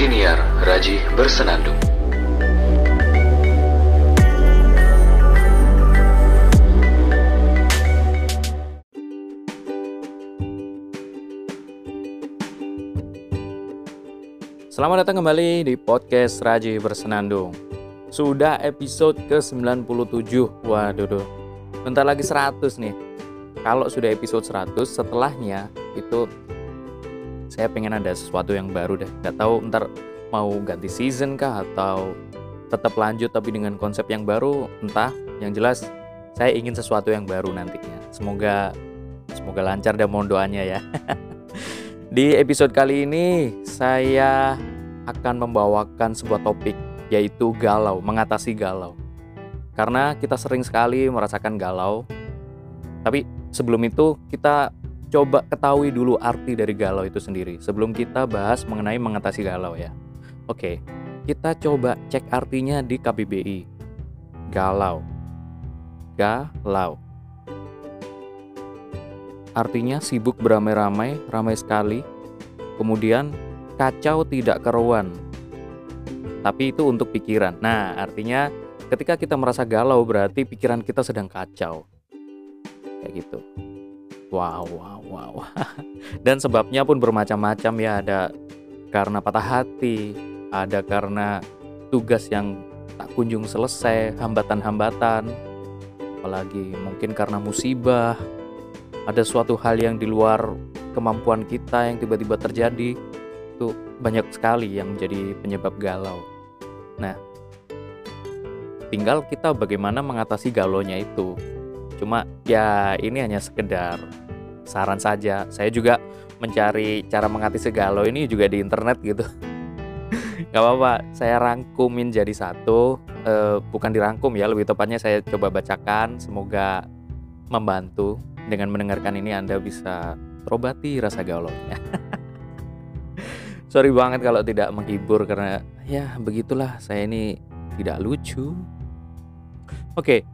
Siniar Raji Bersenandung. Selamat datang kembali di podcast Raji Bersenandung Sudah episode ke-97 Waduh, duh. bentar lagi 100 nih Kalau sudah episode 100, setelahnya itu saya pengen ada sesuatu yang baru deh Gak tahu ntar mau ganti season kah atau tetap lanjut tapi dengan konsep yang baru Entah, yang jelas saya ingin sesuatu yang baru nantinya Semoga semoga lancar dan mohon doanya ya Di episode kali ini saya akan membawakan sebuah topik yaitu galau, mengatasi galau. Karena kita sering sekali merasakan galau. Tapi sebelum itu kita coba ketahui dulu arti dari galau itu sendiri sebelum kita bahas mengenai mengatasi galau ya. Oke, kita coba cek artinya di KBBI. Galau. Galau. Artinya sibuk beramai-ramai, ramai sekali. Kemudian kacau tidak keruan. Tapi itu untuk pikiran. Nah, artinya ketika kita merasa galau berarti pikiran kita sedang kacau. Kayak gitu. Wow, wow, wow. Dan sebabnya pun bermacam-macam ya, ada karena patah hati, ada karena tugas yang tak kunjung selesai, hambatan-hambatan, apalagi mungkin karena musibah, ada suatu hal yang di luar kemampuan kita yang tiba-tiba terjadi itu banyak sekali yang menjadi penyebab galau. Nah, tinggal kita bagaimana mengatasi galonya itu. Cuma ya ini hanya sekedar saran saja. Saya juga mencari cara mengatasi galau ini juga di internet gitu. Gak apa-apa, saya rangkumin jadi satu. E, bukan dirangkum ya, lebih tepatnya saya coba bacakan. Semoga membantu dengan mendengarkan ini Anda bisa terobati rasa gaulnya. Sorry banget kalau tidak menghibur karena ya begitulah saya ini tidak lucu. Oke,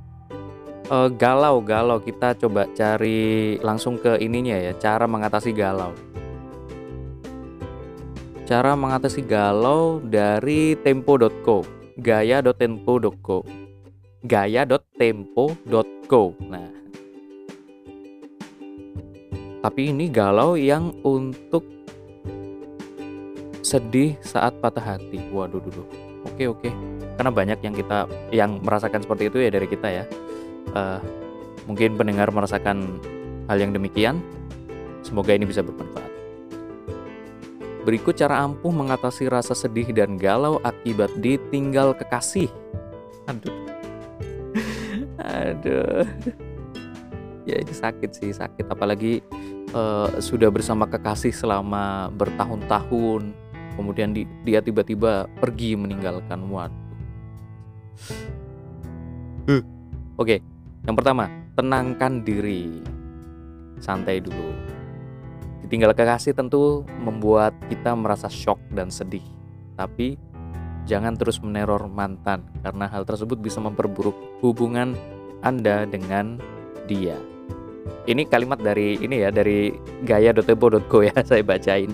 uh, galau galau kita coba cari langsung ke ininya ya cara mengatasi galau. Cara mengatasi galau dari tempo.co, gaya.tempo.co, gaya.tempo.co. Nah, tapi ini galau yang untuk sedih saat patah hati. Waduh, dulu. Oke, oke. Karena banyak yang kita yang merasakan seperti itu ya dari kita ya. Uh, mungkin pendengar merasakan hal yang demikian. Semoga ini bisa bermanfaat. Berikut cara ampuh mengatasi rasa sedih dan galau akibat ditinggal kekasih. Aduh. Aduh. Ya ini sakit sih, sakit apalagi uh, sudah bersama kekasih selama bertahun-tahun, kemudian di, dia tiba-tiba pergi meninggalkan Waduh. Uh. Oke, okay. Yang pertama, tenangkan diri. Santai dulu. Ditinggal kekasih tentu membuat kita merasa shock dan sedih. Tapi jangan terus meneror mantan karena hal tersebut bisa memperburuk hubungan Anda dengan dia. Ini kalimat dari ini ya dari gaya.tempo.co ya saya bacain.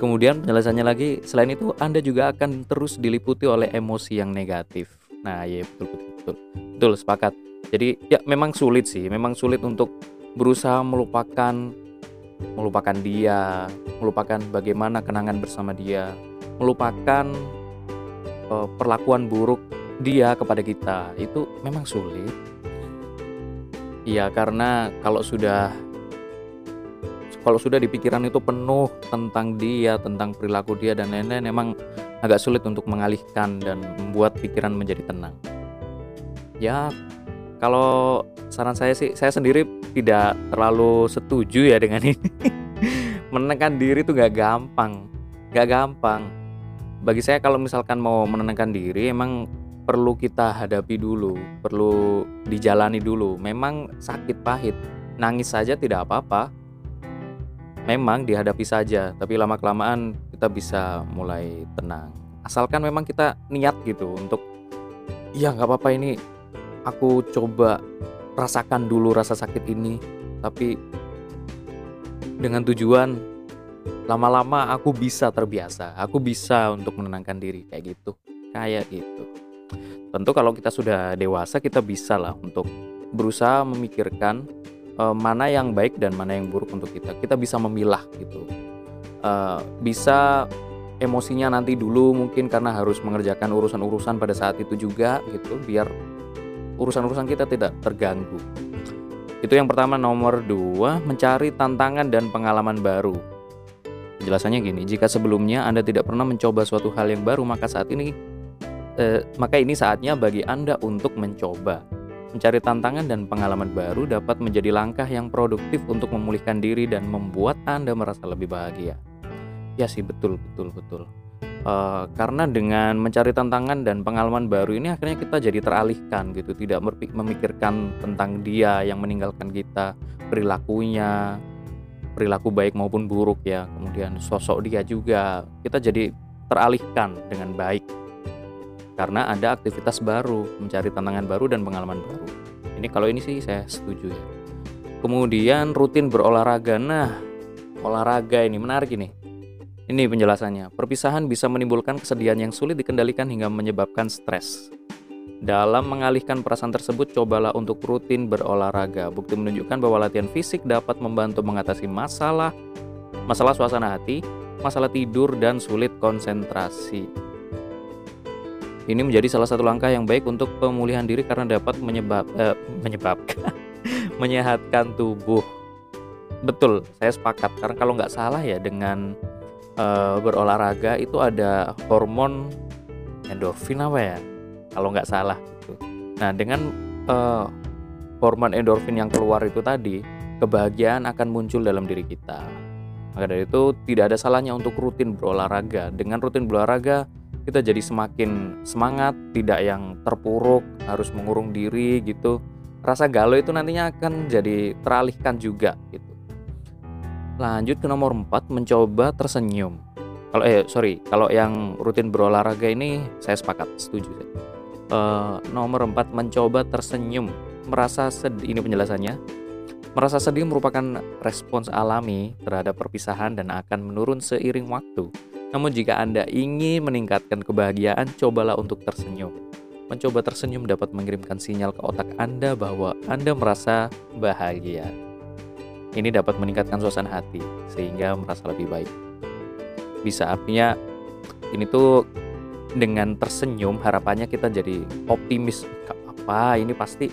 Kemudian penjelasannya lagi, selain itu Anda juga akan terus diliputi oleh emosi yang negatif. Nah, ya betul betul betul. Betul sepakat. Jadi ya memang sulit sih, memang sulit untuk berusaha melupakan melupakan dia, melupakan bagaimana kenangan bersama dia, melupakan uh, perlakuan buruk dia kepada kita. Itu memang sulit Iya, karena kalau sudah kalau sudah di pikiran itu penuh tentang dia, tentang perilaku dia dan lain-lain, emang agak sulit untuk mengalihkan dan membuat pikiran menjadi tenang. Ya, kalau saran saya sih, saya sendiri tidak terlalu setuju ya dengan ini. menenangkan diri itu gak gampang, gak gampang. Bagi saya kalau misalkan mau menenangkan diri, emang perlu kita hadapi dulu, perlu dijalani dulu. Memang sakit pahit, nangis saja tidak apa-apa. Memang dihadapi saja, tapi lama-kelamaan kita bisa mulai tenang. Asalkan memang kita niat gitu untuk, ya nggak apa-apa ini aku coba rasakan dulu rasa sakit ini, tapi dengan tujuan lama-lama aku bisa terbiasa aku bisa untuk menenangkan diri kayak gitu kayak gitu. Tentu kalau kita sudah dewasa kita bisa lah untuk berusaha memikirkan uh, mana yang baik dan mana yang buruk untuk kita. Kita bisa memilah gitu. Uh, bisa emosinya nanti dulu mungkin karena harus mengerjakan urusan-urusan pada saat itu juga gitu biar urusan-urusan kita tidak terganggu. Itu yang pertama. Nomor dua mencari tantangan dan pengalaman baru. Penjelasannya gini jika sebelumnya anda tidak pernah mencoba suatu hal yang baru maka saat ini eh, maka ini saatnya bagi anda untuk mencoba. Mencari tantangan dan pengalaman baru dapat menjadi langkah yang produktif untuk memulihkan diri dan membuat anda merasa lebih bahagia. Ya sih betul betul betul. Uh, karena dengan mencari tantangan dan pengalaman baru ini akhirnya kita jadi teralihkan gitu, tidak memikirkan tentang dia yang meninggalkan kita, perilakunya, perilaku baik maupun buruk ya, kemudian sosok dia juga, kita jadi teralihkan dengan baik karena ada aktivitas baru, mencari tantangan baru dan pengalaman baru. Ini kalau ini sih saya setuju ya. Kemudian rutin berolahraga. Nah, olahraga ini menarik ini ini penjelasannya. Perpisahan bisa menimbulkan kesedihan yang sulit dikendalikan hingga menyebabkan stres. Dalam mengalihkan perasaan tersebut, cobalah untuk rutin berolahraga. Bukti menunjukkan bahwa latihan fisik dapat membantu mengatasi masalah, masalah suasana hati, masalah tidur, dan sulit konsentrasi. Ini menjadi salah satu langkah yang baik untuk pemulihan diri karena dapat menyebab, eh, menyebabkan menyehatkan tubuh. Betul, saya sepakat. Karena kalau nggak salah ya dengan uh, berolahraga itu ada hormon endorfin apa ya kalau nggak salah gitu. Nah dengan uh, hormon endorfin yang keluar itu tadi kebahagiaan akan muncul dalam diri kita. Maka dari itu tidak ada salahnya untuk rutin berolahraga. Dengan rutin berolahraga kita jadi semakin semangat, tidak yang terpuruk, harus mengurung diri gitu. Rasa galau itu nantinya akan jadi teralihkan juga gitu. Lanjut ke nomor 4, mencoba tersenyum. Kalau eh sorry, kalau yang rutin berolahraga ini saya sepakat, setuju. Uh, nomor 4, mencoba tersenyum. Merasa sedih, ini penjelasannya. Merasa sedih merupakan respons alami terhadap perpisahan dan akan menurun seiring waktu. Namun jika Anda ingin meningkatkan kebahagiaan, cobalah untuk tersenyum. Mencoba tersenyum dapat mengirimkan sinyal ke otak Anda bahwa Anda merasa bahagia. Ini dapat meningkatkan suasana hati sehingga merasa lebih baik. Bisa artinya ini tuh dengan tersenyum harapannya kita jadi optimis. Gak apa, ini pasti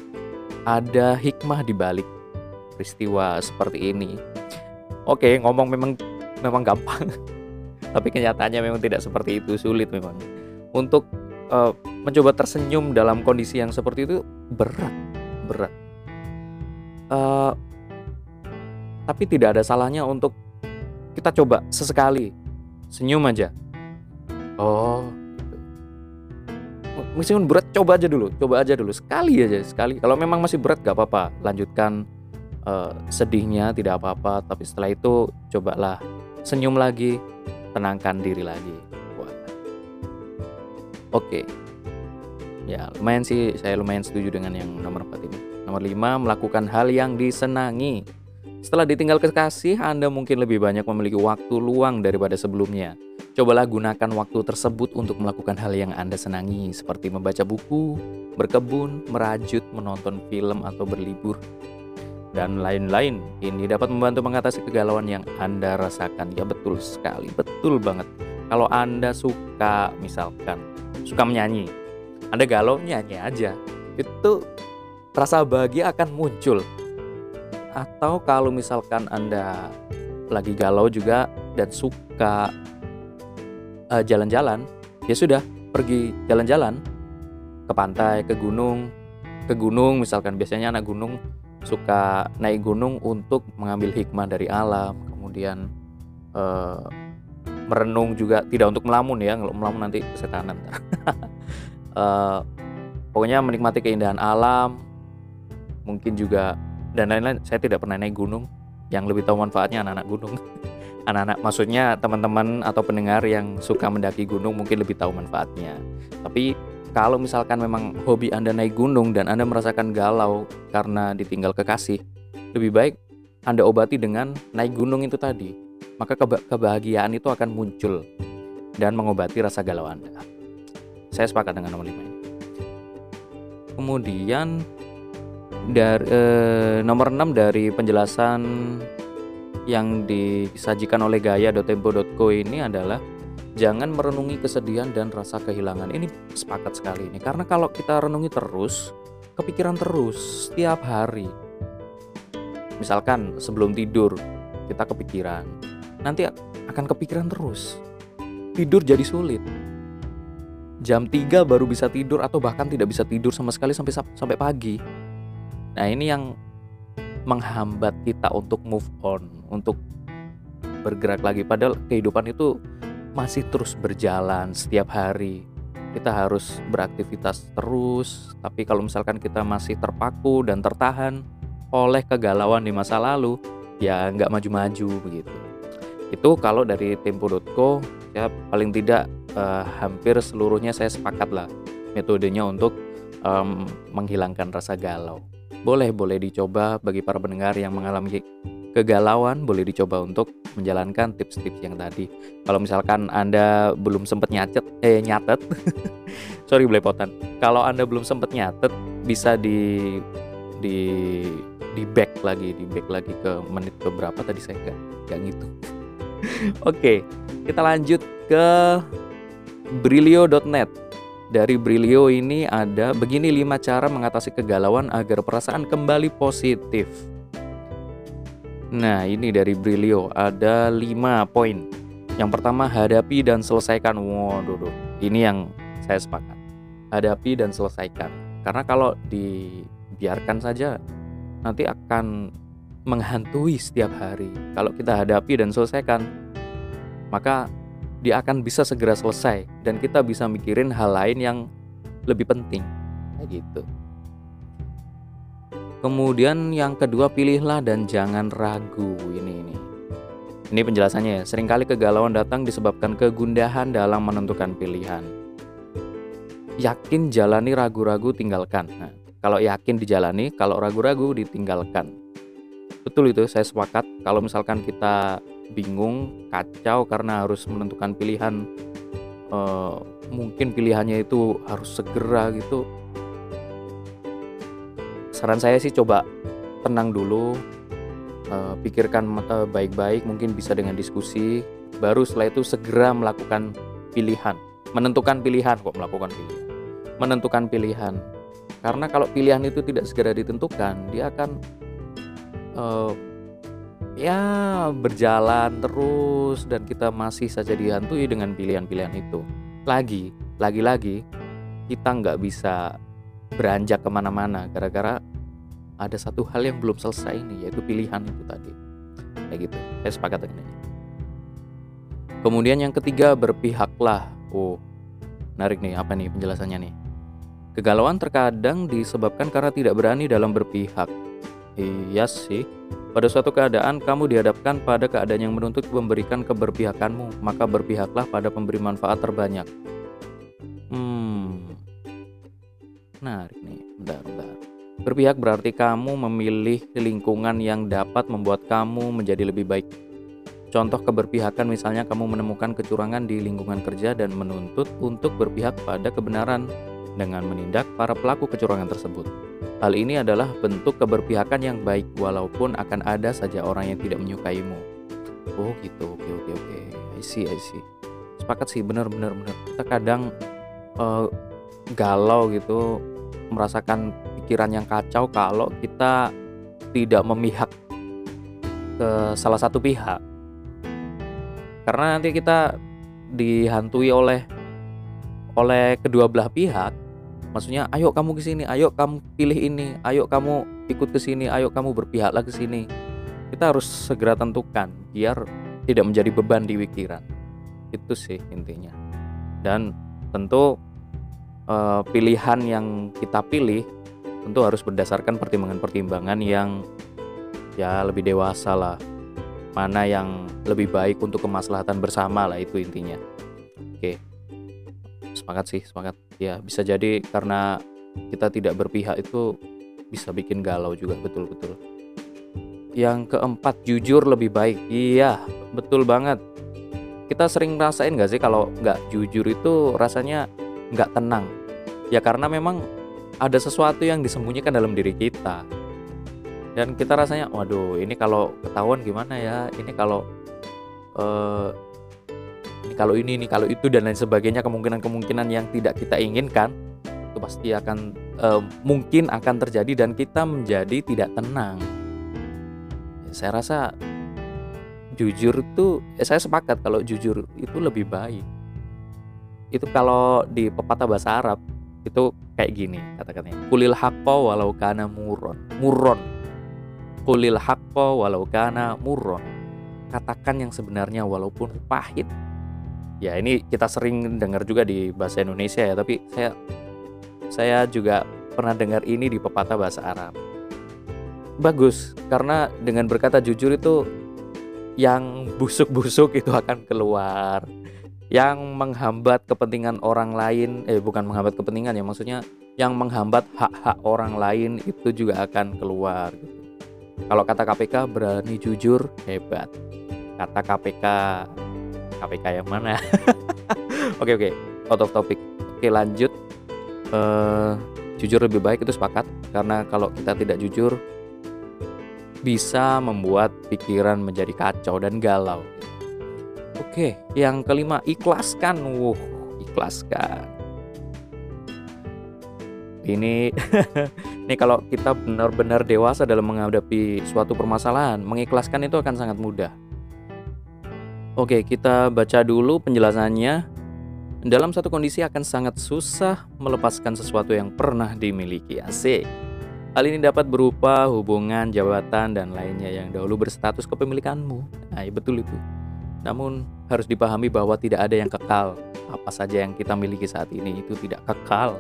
ada hikmah di balik peristiwa seperti ini. Oke, ngomong memang memang gampang. Tapi kenyataannya memang tidak seperti itu, sulit memang. Untuk uh, mencoba tersenyum dalam kondisi yang seperti itu berat, berat. Uh, tapi tidak ada salahnya untuk kita coba sesekali. Senyum aja. Oh. Meskipun berat coba aja dulu. Coba aja dulu. Sekali aja sekali. Kalau memang masih berat gak apa-apa. Lanjutkan uh, sedihnya tidak apa-apa. Tapi setelah itu cobalah senyum lagi tenangkan diri lagi. Oke. Okay. ya lumayan sih. Saya lumayan setuju dengan yang nomor 4 ini. Nomor 5 melakukan hal yang disenangi setelah ditinggal kekasih, Anda mungkin lebih banyak memiliki waktu luang daripada sebelumnya. Cobalah gunakan waktu tersebut untuk melakukan hal yang Anda senangi, seperti membaca buku, berkebun, merajut, menonton film, atau berlibur, dan lain-lain. Ini dapat membantu mengatasi kegalauan yang Anda rasakan. Ya betul sekali, betul banget. Kalau Anda suka, misalkan, suka menyanyi, Anda galau nyanyi aja. Itu rasa bahagia akan muncul atau kalau misalkan Anda lagi galau juga dan suka uh, jalan-jalan, ya sudah pergi jalan-jalan ke pantai, ke gunung, ke gunung misalkan biasanya anak gunung suka naik gunung untuk mengambil hikmah dari alam, kemudian uh, merenung juga tidak untuk melamun ya, kalau melamun nanti kesetanan. uh, pokoknya menikmati keindahan alam, mungkin juga dan lain-lain saya tidak pernah naik gunung yang lebih tahu manfaatnya anak-anak gunung anak-anak maksudnya teman-teman atau pendengar yang suka mendaki gunung mungkin lebih tahu manfaatnya tapi kalau misalkan memang hobi Anda naik gunung dan Anda merasakan galau karena ditinggal kekasih lebih baik Anda obati dengan naik gunung itu tadi maka keba- kebahagiaan itu akan muncul dan mengobati rasa galau Anda. Saya sepakat dengan nomor 5 ini. Kemudian dari eh, nomor 6 dari penjelasan yang disajikan oleh gaya.tempo.co ini adalah jangan merenungi kesedihan dan rasa kehilangan. Ini sepakat sekali ini karena kalau kita renungi terus, kepikiran terus setiap hari. Misalkan sebelum tidur kita kepikiran, nanti akan kepikiran terus. Tidur jadi sulit. Jam 3 baru bisa tidur atau bahkan tidak bisa tidur sama sekali sampai sampai pagi. Nah, ini yang menghambat kita untuk move on, untuk bergerak lagi padahal kehidupan itu masih terus berjalan setiap hari. Kita harus beraktivitas terus, tapi kalau misalkan kita masih terpaku dan tertahan oleh kegalauan di masa lalu, ya nggak maju-maju begitu. Itu kalau dari tempo.co ya paling tidak uh, hampir seluruhnya saya sepakat lah metodenya untuk um, menghilangkan rasa galau. Boleh boleh dicoba bagi para pendengar yang mengalami kegalauan boleh dicoba untuk menjalankan tips-tips yang tadi. Kalau misalkan Anda belum sempat nyatet eh nyatet. sorry belepotan. Kalau Anda belum sempat nyatet bisa di di di back lagi, di back lagi ke menit ke berapa tadi saya nggak nggak gitu. Oke, kita lanjut ke brilio.net. Dari Brilio ini ada begini 5 cara mengatasi kegalauan agar perasaan kembali positif. Nah, ini dari Brilio ada 5 poin. Yang pertama, hadapi dan selesaikan. Waduh, ini yang saya sepakat. Hadapi dan selesaikan. Karena kalau dibiarkan saja nanti akan menghantui setiap hari. Kalau kita hadapi dan selesaikan, maka dia akan bisa segera selesai dan kita bisa mikirin hal lain yang lebih penting. Kayak gitu. Kemudian yang kedua pilihlah dan jangan ragu. Ini ini. Ini penjelasannya ya. Seringkali kegalauan datang disebabkan kegundahan dalam menentukan pilihan. Yakin jalani ragu-ragu tinggalkan. Nah, kalau yakin dijalani kalau ragu-ragu ditinggalkan. Betul itu saya sepakat. Kalau misalkan kita bingung, kacau karena harus menentukan pilihan. Uh, mungkin pilihannya itu harus segera gitu. Saran saya sih coba tenang dulu, uh, pikirkan uh, baik-baik, mungkin bisa dengan diskusi. Baru setelah itu segera melakukan pilihan, menentukan pilihan kok melakukan pilihan, menentukan pilihan. Karena kalau pilihan itu tidak segera ditentukan, dia akan uh, ya berjalan terus dan kita masih saja dihantui dengan pilihan-pilihan itu. Lagi, lagi-lagi kita nggak bisa beranjak ke mana-mana gara-gara ada satu hal yang belum selesai ini yaitu pilihan itu tadi. Kayak gitu. Saya sepakat dengan ini. Kemudian yang ketiga berpihaklah. Oh, menarik nih apa nih penjelasannya nih. Kegalauan terkadang disebabkan karena tidak berani dalam berpihak. Iya sih, pada suatu keadaan, kamu dihadapkan pada keadaan yang menuntut memberikan keberpihakanmu, maka berpihaklah pada pemberi manfaat terbanyak. Hmm, menarik nih, bentar, bentar. Berpihak berarti kamu memilih lingkungan yang dapat membuat kamu menjadi lebih baik. Contoh keberpihakan misalnya kamu menemukan kecurangan di lingkungan kerja dan menuntut untuk berpihak pada kebenaran dengan menindak para pelaku kecurangan tersebut. Hal ini adalah bentuk keberpihakan yang baik walaupun akan ada saja orang yang tidak menyukaimu. Oh gitu, oke oke oke. I see, I see. Sepakat sih, bener bener bener. Kita kadang uh, galau gitu, merasakan pikiran yang kacau kalau kita tidak memihak ke salah satu pihak. Karena nanti kita dihantui oleh oleh kedua belah pihak maksudnya ayo kamu ke sini ayo kamu pilih ini ayo kamu ikut ke sini ayo kamu berpihaklah ke sini. Kita harus segera tentukan biar tidak menjadi beban di pikiran. Itu sih intinya. Dan tentu uh, pilihan yang kita pilih tentu harus berdasarkan pertimbangan-pertimbangan yang ya lebih dewasa lah. Mana yang lebih baik untuk kemaslahatan bersama lah itu intinya. Oke. Sepakat sih sepakat ya bisa jadi karena kita tidak berpihak itu bisa bikin galau juga betul-betul yang keempat jujur lebih baik. Iya, betul banget. Kita sering rasain nggak sih kalau nggak jujur itu rasanya nggak tenang. Ya karena memang ada sesuatu yang disembunyikan dalam diri kita. Dan kita rasanya, waduh, ini kalau ketahuan gimana ya? Ini kalau uh, ini kalau ini, ini kalau itu dan lain sebagainya kemungkinan-kemungkinan yang tidak kita inginkan itu pasti akan uh, mungkin akan terjadi dan kita menjadi tidak tenang. Ya, saya rasa jujur itu ya saya sepakat kalau jujur itu lebih baik. Itu kalau di pepatah bahasa Arab itu kayak gini kata-katanya. Kulil hakko walau kana muron. Muron. Kulil hakko walau kana muron. Katakan yang sebenarnya walaupun pahit. Ya ini kita sering dengar juga di bahasa Indonesia ya, tapi saya saya juga pernah dengar ini di pepatah bahasa Arab. Bagus, karena dengan berkata jujur itu yang busuk-busuk itu akan keluar. Yang menghambat kepentingan orang lain, eh bukan menghambat kepentingan ya, maksudnya yang menghambat hak-hak orang lain itu juga akan keluar. Gitu. Kalau kata KPK berani jujur hebat. Kata KPK KPK yang mana? oke oke, out of topic. Oke lanjut uh, jujur lebih baik itu sepakat karena kalau kita tidak jujur bisa membuat pikiran menjadi kacau dan galau. Oke, yang kelima ikhlaskan. Wuh, ikhlaskan. Ini ini kalau kita benar-benar dewasa dalam menghadapi suatu permasalahan, mengikhlaskan itu akan sangat mudah. Oke, kita baca dulu penjelasannya. Dalam satu kondisi akan sangat susah melepaskan sesuatu yang pernah dimiliki. Asik. Hal ini dapat berupa hubungan, jabatan, dan lainnya yang dahulu berstatus kepemilikanmu. Nah, ya betul itu. Namun, harus dipahami bahwa tidak ada yang kekal. Apa saja yang kita miliki saat ini itu tidak kekal.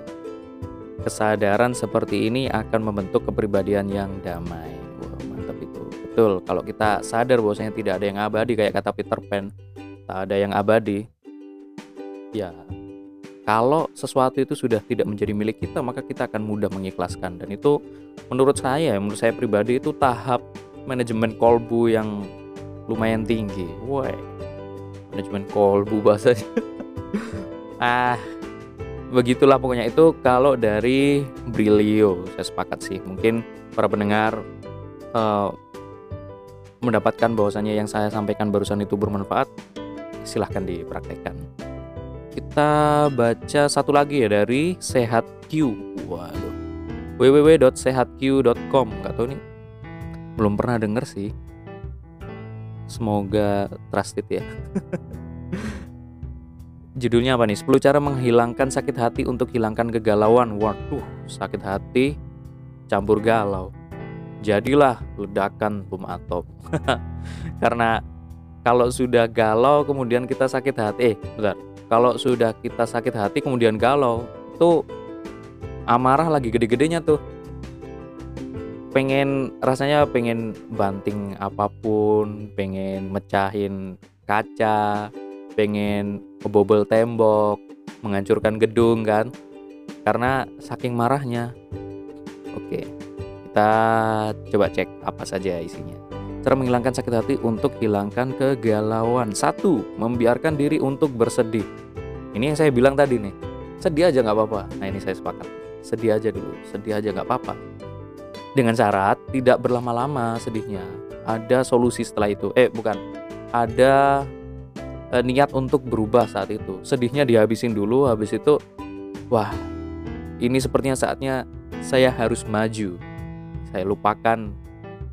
Kesadaran seperti ini akan membentuk kepribadian yang damai. Betul, kalau kita sadar bahwasanya tidak ada yang abadi kayak kata Peter Pan, tak ada yang abadi, ya kalau sesuatu itu sudah tidak menjadi milik kita maka kita akan mudah mengikhlaskan. Dan itu menurut saya menurut saya pribadi itu tahap manajemen kolbu yang lumayan tinggi. Woi manajemen kolbu bahasanya. Ah begitulah pokoknya. Itu kalau dari Brilio saya sepakat sih. Mungkin para pendengar uh, mendapatkan bahwasannya yang saya sampaikan barusan itu bermanfaat silahkan dipraktekkan kita baca satu lagi ya dari Sehat Q. Waduh. www.sehatq.com. Gak tahu nih. Belum pernah denger sih. Semoga trusted ya. Judulnya apa nih? 10 cara menghilangkan sakit hati untuk hilangkan kegalauan. Waduh, sakit hati campur galau. Jadilah ledakan bom atom. Karena kalau sudah galau kemudian kita sakit hati. Eh, bentar. Kalau sudah kita sakit hati kemudian galau tuh amarah lagi gede-gedenya tuh. Pengen rasanya pengen banting apa pun pengen mecahin kaca pengen ngebobol tembok menghancurkan gedung kan. Karena saking marahnya. Oke kita coba cek apa saja isinya Cara menghilangkan sakit hati untuk hilangkan kegalauan. Satu, membiarkan diri untuk bersedih. Ini yang saya bilang tadi nih. Sedih aja nggak apa-apa. Nah ini saya sepakat. Sedih aja dulu. Sedih aja nggak apa-apa. Dengan syarat tidak berlama-lama sedihnya. Ada solusi setelah itu. Eh bukan. Ada eh, niat untuk berubah saat itu. Sedihnya dihabisin dulu. Habis itu, wah ini sepertinya saatnya saya harus maju. Saya lupakan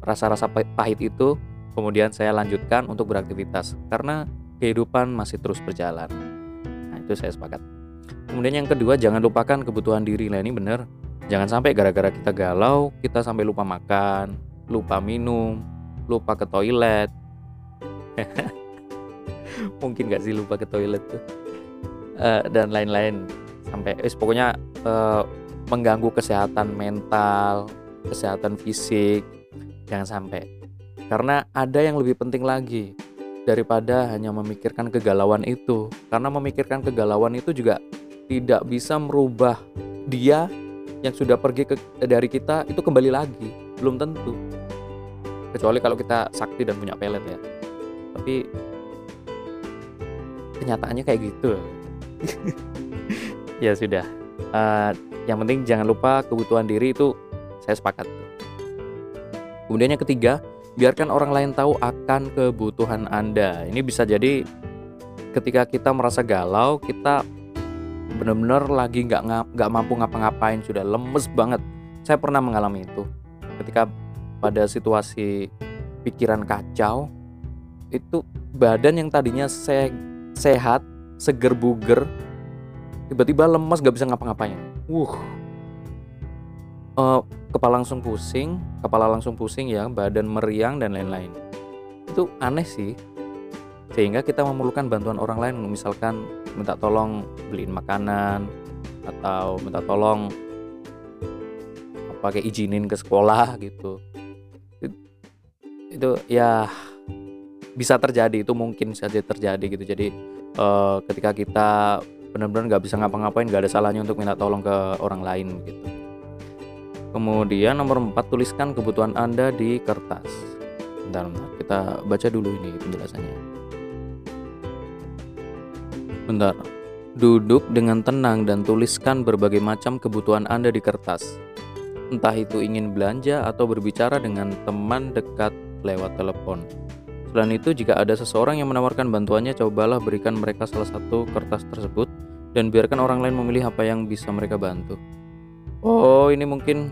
rasa-rasa pahit itu kemudian saya lanjutkan untuk beraktivitas karena kehidupan masih terus berjalan. Nah, itu saya sepakat. Kemudian yang kedua, jangan lupakan kebutuhan diri. Nah, ini benar. Jangan sampai gara-gara kita galau, kita sampai lupa makan, lupa minum, lupa ke toilet. Mungkin gak sih lupa ke toilet tuh. Uh, dan lain-lain sampai eh, pokoknya uh, mengganggu kesehatan mental, kesehatan fisik, Jangan sampai. Karena ada yang lebih penting lagi daripada hanya memikirkan kegalauan itu. Karena memikirkan kegalauan itu juga tidak bisa merubah dia yang sudah pergi ke, dari kita itu kembali lagi. Belum tentu. kecuali kalau kita sakti dan punya pelet ya tapi kenyataannya kayak gitu ya sudah uh, yang penting jangan lupa kebutuhan diri itu saya sepakat kemudian yang ketiga biarkan orang lain tahu akan kebutuhan anda. Ini bisa jadi ketika kita merasa galau kita benar-benar lagi nggak nggak mampu ngapa-ngapain sudah lemes banget. Saya pernah mengalami itu. Ketika pada situasi pikiran kacau itu badan yang tadinya se sehat seger buger tiba-tiba lemas gak bisa ngapa-ngapain. Wuh uh, kepala langsung pusing kepala langsung pusing ya badan meriang dan lain-lain. Itu aneh sih. Sehingga kita memerlukan bantuan orang lain misalkan minta tolong beliin makanan atau minta tolong pakai izinin ke sekolah gitu. Itu ya bisa terjadi itu mungkin saja terjadi gitu. Jadi uh, ketika kita benar-benar nggak bisa ngapa-ngapain nggak ada salahnya untuk minta tolong ke orang lain gitu kemudian nomor 4 tuliskan kebutuhan anda di kertas. Bentar, bentar. Kita baca dulu ini penjelasannya. Bentar. Duduk dengan tenang dan tuliskan berbagai macam kebutuhan anda di kertas. Entah itu ingin belanja atau berbicara dengan teman dekat lewat telepon. Selain itu, jika ada seseorang yang menawarkan bantuannya, cobalah berikan mereka salah satu kertas tersebut dan biarkan orang lain memilih apa yang bisa mereka bantu. Oh, ini mungkin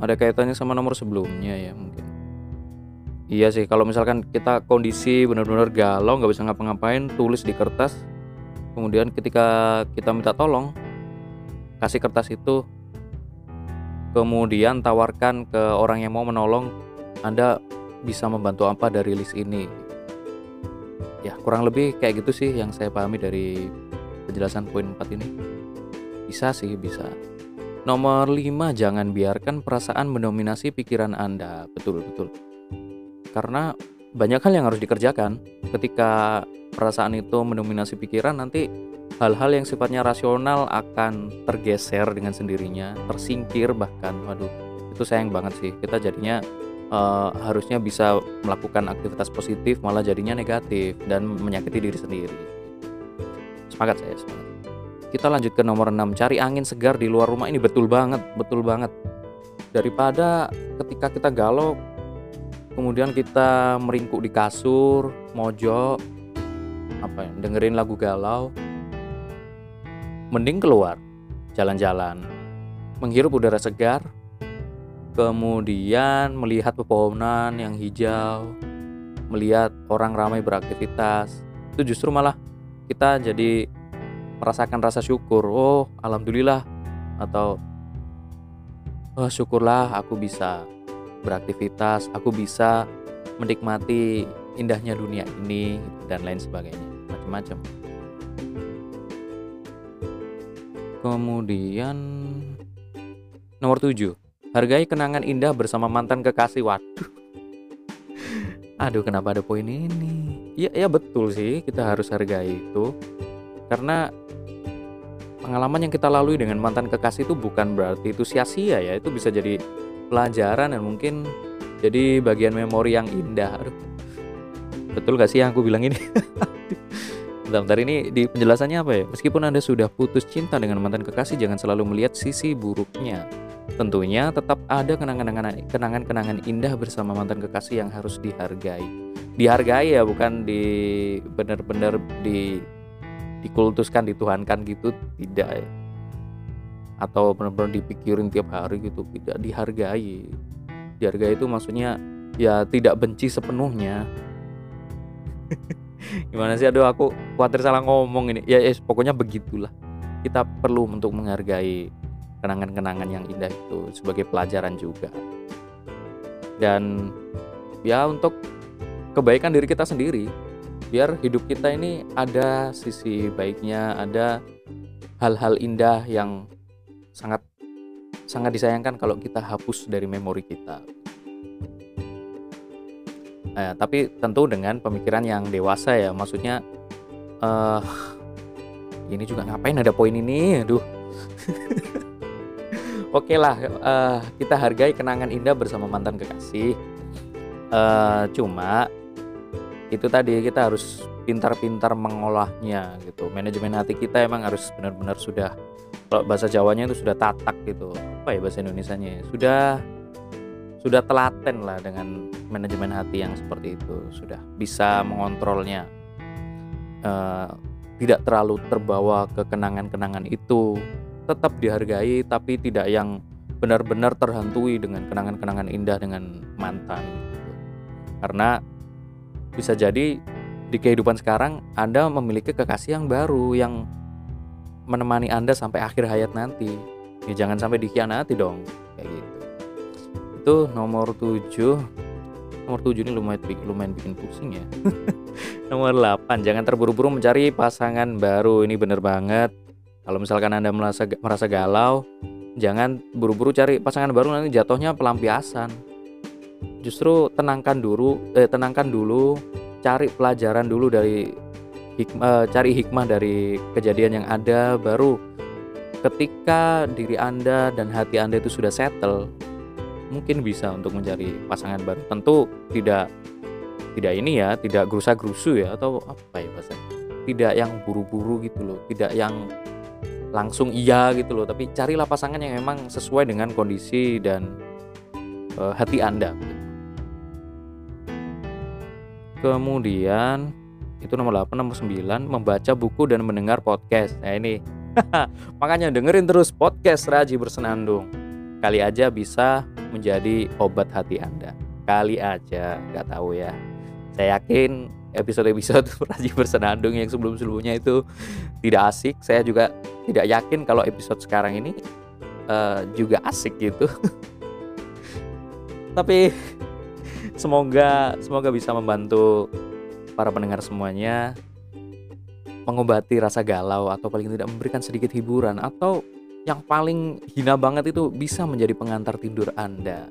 ada kaitannya sama nomor sebelumnya ya mungkin. Iya sih, kalau misalkan kita kondisi benar-benar galau, nggak bisa ngapa-ngapain, tulis di kertas. Kemudian ketika kita minta tolong, kasih kertas itu, kemudian tawarkan ke orang yang mau menolong, Anda bisa membantu apa dari list ini ya kurang lebih kayak gitu sih yang saya pahami dari penjelasan poin 4 ini bisa sih bisa nomor 5 jangan biarkan perasaan mendominasi pikiran anda. Betul betul. Karena banyak hal yang harus dikerjakan. Ketika perasaan itu mendominasi pikiran nanti hal-hal yang sifatnya rasional akan tergeser dengan sendirinya tersingkir bahkan. Waduh itu sayang banget sih. Kita jadinya uh, harusnya bisa melakukan aktivitas positif malah jadinya negatif dan menyakiti diri sendiri. Semangat saya, semangat. Kita lanjut ke nomor 6, cari angin segar di luar rumah ini betul banget, betul banget. Daripada ketika kita galau kemudian kita meringkuk di kasur, mojok apa ya, dengerin lagu galau. Mending keluar, jalan-jalan, menghirup udara segar, kemudian melihat pepohonan yang hijau, melihat orang ramai beraktivitas, itu justru malah kita jadi merasakan rasa syukur. Oh, alhamdulillah atau oh, syukurlah aku bisa beraktivitas, aku bisa menikmati indahnya dunia ini dan lain sebagainya, macam-macam. Kemudian nomor 7 Hargai kenangan indah bersama mantan kekasih. Waduh. Aduh, kenapa ada poin ini? Ya, ya betul sih, kita harus hargai itu. Karena pengalaman yang kita lalui dengan mantan kekasih itu bukan berarti itu sia-sia ya. Itu bisa jadi pelajaran dan mungkin jadi bagian memori yang indah. Aduh. Betul gak sih yang aku bilang ini? Bentar, ini di penjelasannya apa ya? Meskipun Anda sudah putus cinta dengan mantan kekasih, jangan selalu melihat sisi buruknya. Tentunya tetap ada kenangan-kenangan indah bersama mantan kekasih yang harus dihargai. Dihargai ya bukan di benar-benar di dikultuskan, dituhankan gitu tidak ya. Atau benar-benar dipikirin tiap hari gitu, tidak dihargai. Dihargai itu maksudnya ya tidak benci sepenuhnya. Gimana sih aduh aku khawatir salah ngomong ini. Ya, ya pokoknya begitulah. Kita perlu untuk menghargai kenangan-kenangan yang indah itu sebagai pelajaran juga. Dan ya untuk kebaikan diri kita sendiri, biar hidup kita ini ada sisi baiknya, ada hal-hal indah yang sangat sangat disayangkan kalau kita hapus dari memori kita. Eh, tapi tentu dengan pemikiran yang dewasa ya, maksudnya uh, ini juga ngapain ada poin ini, aduh. Oke lah, uh, kita hargai kenangan indah bersama mantan kekasih. uh, cuma itu tadi kita harus pintar-pintar mengolahnya gitu. Manajemen hati kita emang harus benar-benar sudah kalau bahasa Jawanya itu sudah tatak gitu. Apa ya bahasa Indonesia-nya sudah sudah telaten lah dengan manajemen hati yang seperti itu. Sudah bisa mengontrolnya. Uh, tidak terlalu terbawa ke kenangan-kenangan itu. Tetap dihargai tapi tidak yang benar-benar terhantui dengan kenangan-kenangan indah dengan mantan gitu. karena bisa jadi di kehidupan sekarang Anda memiliki kekasih yang baru yang menemani Anda sampai akhir hayat nanti. Ya jangan sampai dikhianati dong kayak gitu. Itu nomor 7 nomor 7 ini lumayan lumayan bikin pusing ya. Nomor 8 jangan terburu-buru mencari pasangan baru. Ini bener banget. Kalau misalkan anda merasa merasa galau jangan buru-buru cari pasangan baru nanti jatuhnya pelampiasan justru tenangkan dulu eh, tenangkan dulu cari pelajaran dulu dari hikmah, eh, cari hikmah dari kejadian yang ada baru ketika diri anda dan hati anda itu sudah settle mungkin bisa untuk mencari pasangan baru. Tentu tidak tidak ini ya, tidak gerusa-gerusu ya atau apa ya bahasanya? Tidak yang buru-buru gitu loh, tidak yang langsung iya gitu loh, tapi carilah pasangan yang memang sesuai dengan kondisi dan uh, hati Anda. Kemudian itu nomor 8, nomor 9 membaca buku dan mendengar podcast. Nah ini makanya dengerin terus podcast Raji Bersenandung. Kali aja bisa menjadi obat hati Anda. Kali aja, nggak tahu ya. Saya yakin episode-episode Raji Bersenandung yang sebelum-sebelumnya itu tidak asik. Saya juga tidak yakin kalau episode sekarang ini uh, juga asik gitu. Tapi semoga semoga bisa membantu para pendengar semuanya mengobati rasa galau atau paling tidak memberikan sedikit hiburan atau yang paling hina banget itu bisa menjadi pengantar tidur Anda.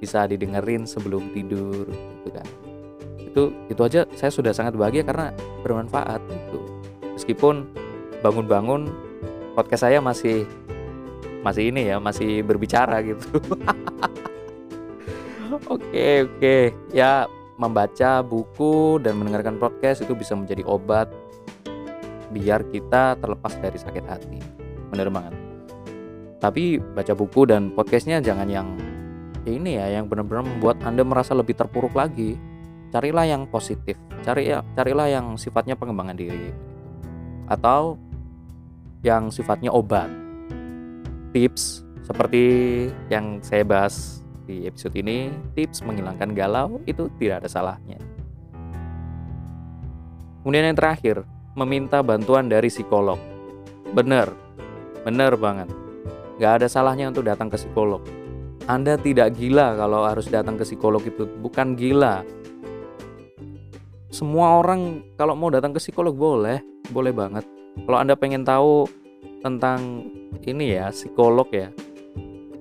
Bisa didengerin sebelum tidur gitu kan. Itu itu aja saya sudah sangat bahagia karena bermanfaat gitu. Meskipun bangun-bangun podcast saya masih masih ini ya, masih berbicara gitu. oke, oke. Ya, membaca buku dan mendengarkan podcast itu bisa menjadi obat biar kita terlepas dari sakit hati. Bener banget. Tapi baca buku dan podcastnya jangan yang ini ya yang benar-benar membuat anda merasa lebih terpuruk lagi. Carilah yang positif. Cari ya carilah yang sifatnya pengembangan diri. Atau yang sifatnya obat. Tips seperti yang saya bahas di episode ini tips menghilangkan galau itu tidak ada salahnya kemudian yang terakhir meminta bantuan dari psikolog bener bener banget Gak ada salahnya untuk datang ke psikolog. Anda tidak gila kalau harus datang ke psikolog itu, bukan gila. Semua orang kalau mau datang ke psikolog boleh, boleh banget. Kalau Anda pengen tahu tentang ini ya, psikolog ya.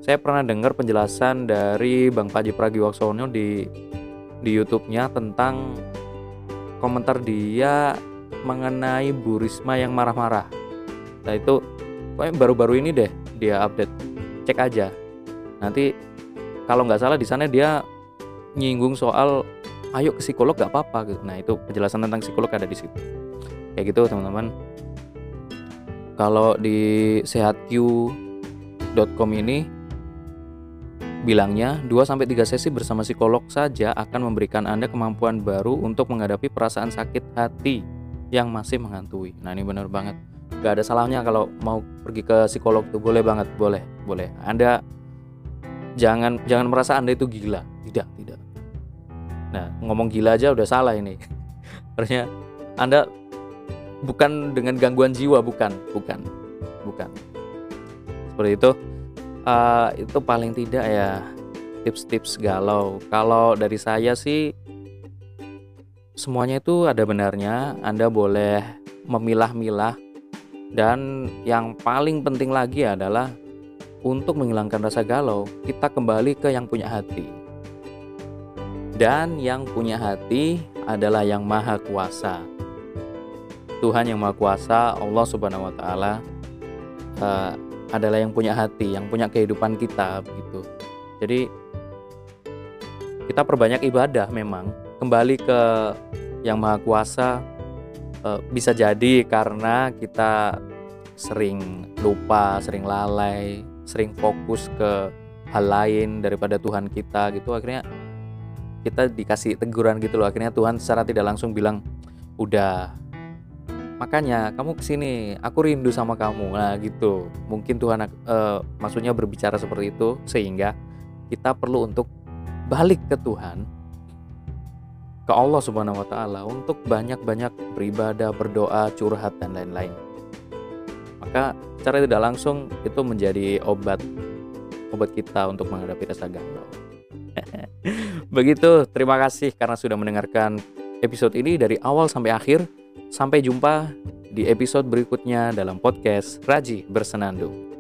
Saya pernah dengar penjelasan dari Bang Paji Pragiwaksono di di YouTube-nya tentang komentar dia mengenai Bu Risma yang marah-marah. Nah itu baru-baru ini deh dia update. Cek aja. Nanti kalau nggak salah di sana dia nyinggung soal ayo ke psikolog gak apa-apa. Gitu. nah itu penjelasan tentang psikolog ada di situ. Kayak gitu teman-teman. Kalau di sehatq.com ini bilangnya 2 sampai 3 sesi bersama psikolog saja akan memberikan Anda kemampuan baru untuk menghadapi perasaan sakit hati yang masih menghantui. Nah, ini benar banget. Gak ada salahnya kalau mau pergi ke psikolog itu boleh banget boleh boleh. Anda jangan jangan merasa anda itu gila. Tidak tidak. Nah ngomong gila aja udah salah ini. Harusnya anda bukan dengan gangguan jiwa bukan bukan bukan. Seperti itu uh, itu paling tidak ya tips-tips galau kalau dari saya sih semuanya itu ada benarnya Anda boleh memilah-milah dan yang paling penting lagi adalah untuk menghilangkan rasa galau, kita kembali ke yang punya hati. Dan yang punya hati adalah yang maha kuasa. Tuhan yang maha kuasa, Allah Subhanahu wa taala uh, adalah yang punya hati, yang punya kehidupan kita begitu. Jadi kita perbanyak ibadah memang. Kembali ke yang maha kuasa eh, bisa jadi karena kita sering lupa sering lalai sering fokus ke hal lain daripada Tuhan kita gitu. Akhirnya kita dikasih teguran gitu loh. Akhirnya Tuhan secara tidak langsung bilang udah makanya kamu ke sini aku rindu sama kamu nah gitu mungkin Tuhan uh, maksudnya berbicara seperti itu sehingga kita perlu untuk balik ke Tuhan ke Allah Subhanahu wa taala untuk banyak-banyak beribadah, berdoa, curhat dan lain-lain. Maka cara tidak langsung itu menjadi obat obat kita untuk menghadapi rasa galau. Begitu, terima kasih karena sudah mendengarkan episode ini dari awal sampai akhir. Sampai jumpa di episode berikutnya dalam podcast Raji Bersenandung.